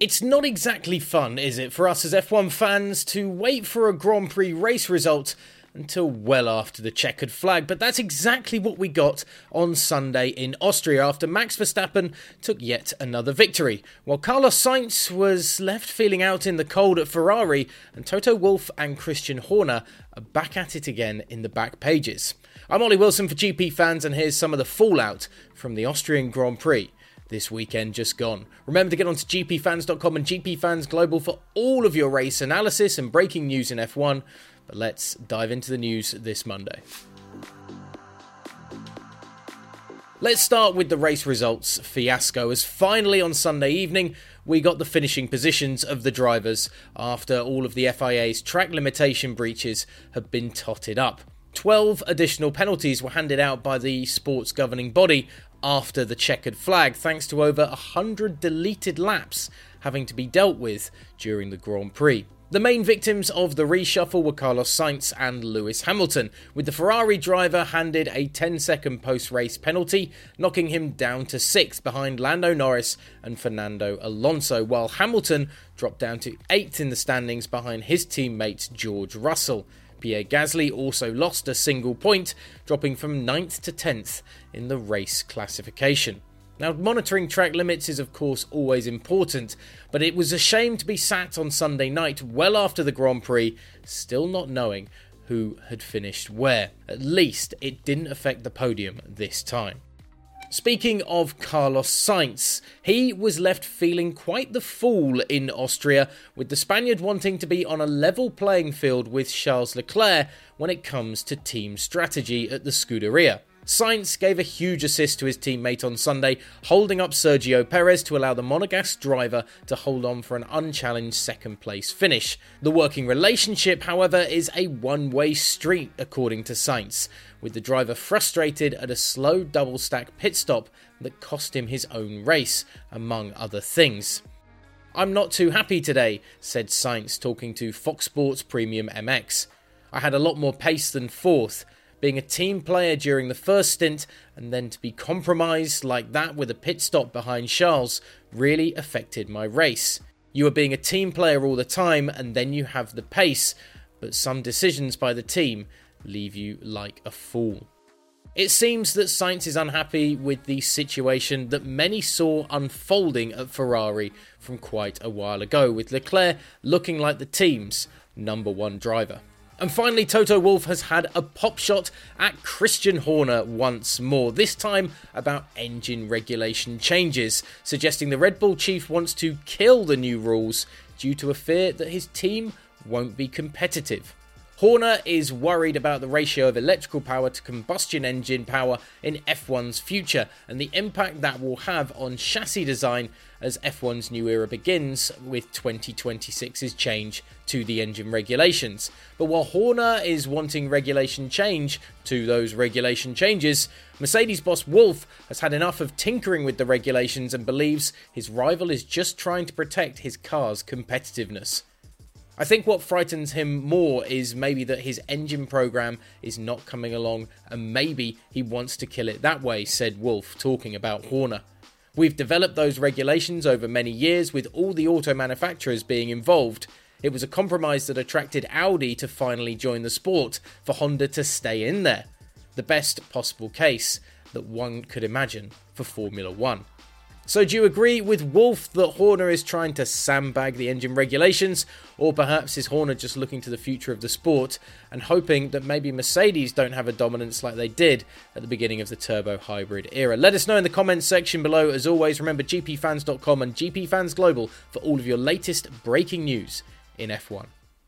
It's not exactly fun, is it, for us as F1 fans to wait for a Grand Prix race result until well after the checkered flag, but that's exactly what we got on Sunday in Austria after Max Verstappen took yet another victory, while Carlos Sainz was left feeling out in the cold at Ferrari, and Toto Wolff and Christian Horner are back at it again in the back pages. I'm Ollie Wilson for GP fans, and here's some of the fallout from the Austrian Grand Prix this weekend just gone. Remember to get onto gpfans.com and GPFans Global for all of your race analysis and breaking news in F1. But let's dive into the news this Monday. Let's start with the race results fiasco, as finally on Sunday evening we got the finishing positions of the drivers after all of the FIA's track limitation breaches had been totted up. 12 additional penalties were handed out by the sports governing body after the checkered flag, thanks to over 100 deleted laps having to be dealt with during the Grand Prix. The main victims of the reshuffle were Carlos Sainz and Lewis Hamilton, with the Ferrari driver handed a 10 second post race penalty, knocking him down to 6th behind Lando Norris and Fernando Alonso, while Hamilton dropped down to 8th in the standings behind his teammate George Russell. Pierre Gasly also lost a single point, dropping from 9th to 10th in the race classification. Now, monitoring track limits is, of course, always important, but it was a shame to be sat on Sunday night well after the Grand Prix, still not knowing who had finished where. At least it didn't affect the podium this time. Speaking of Carlos Sainz, he was left feeling quite the fool in Austria, with the Spaniard wanting to be on a level playing field with Charles Leclerc when it comes to team strategy at the Scuderia. Sainz gave a huge assist to his teammate on Sunday, holding up Sergio Perez to allow the Monegasque driver to hold on for an unchallenged second place finish. The working relationship, however, is a one way street, according to Sainz, with the driver frustrated at a slow double stack pit stop that cost him his own race, among other things. I'm not too happy today, said Sainz, talking to Fox Sports Premium MX. I had a lot more pace than fourth being a team player during the first stint and then to be compromised like that with a pit stop behind Charles really affected my race. You are being a team player all the time and then you have the pace, but some decisions by the team leave you like a fool. It seems that Sainz is unhappy with the situation that many saw unfolding at Ferrari from quite a while ago, with Leclerc looking like the team's number one driver. And finally, Toto Wolff has had a pop shot at Christian Horner once more, this time about engine regulation changes, suggesting the Red Bull chief wants to kill the new rules due to a fear that his team won't be competitive. Horner is worried about the ratio of electrical power to combustion engine power in F1's future and the impact that will have on chassis design as F1's new era begins with 2026's change to the engine regulations. But while Horner is wanting regulation change to those regulation changes, Mercedes boss Wolff has had enough of tinkering with the regulations and believes his rival is just trying to protect his car's competitiveness. I think what frightens him more is maybe that his engine program is not coming along and maybe he wants to kill it that way, said Wolff, talking about Horner. We've developed those regulations over many years with all the auto manufacturers being involved. It was a compromise that attracted Audi to finally join the sport, for Honda to stay in there. The best possible case that one could imagine for Formula One. So, do you agree with Wolff that Horner is trying to sandbag the engine regulations, or perhaps is Horner just looking to the future of the sport and hoping that maybe Mercedes don't have a dominance like they did at the beginning of the turbo hybrid era? Let us know in the comments section below. As always, remember gpfans.com and gpfans global for all of your latest breaking news in F1.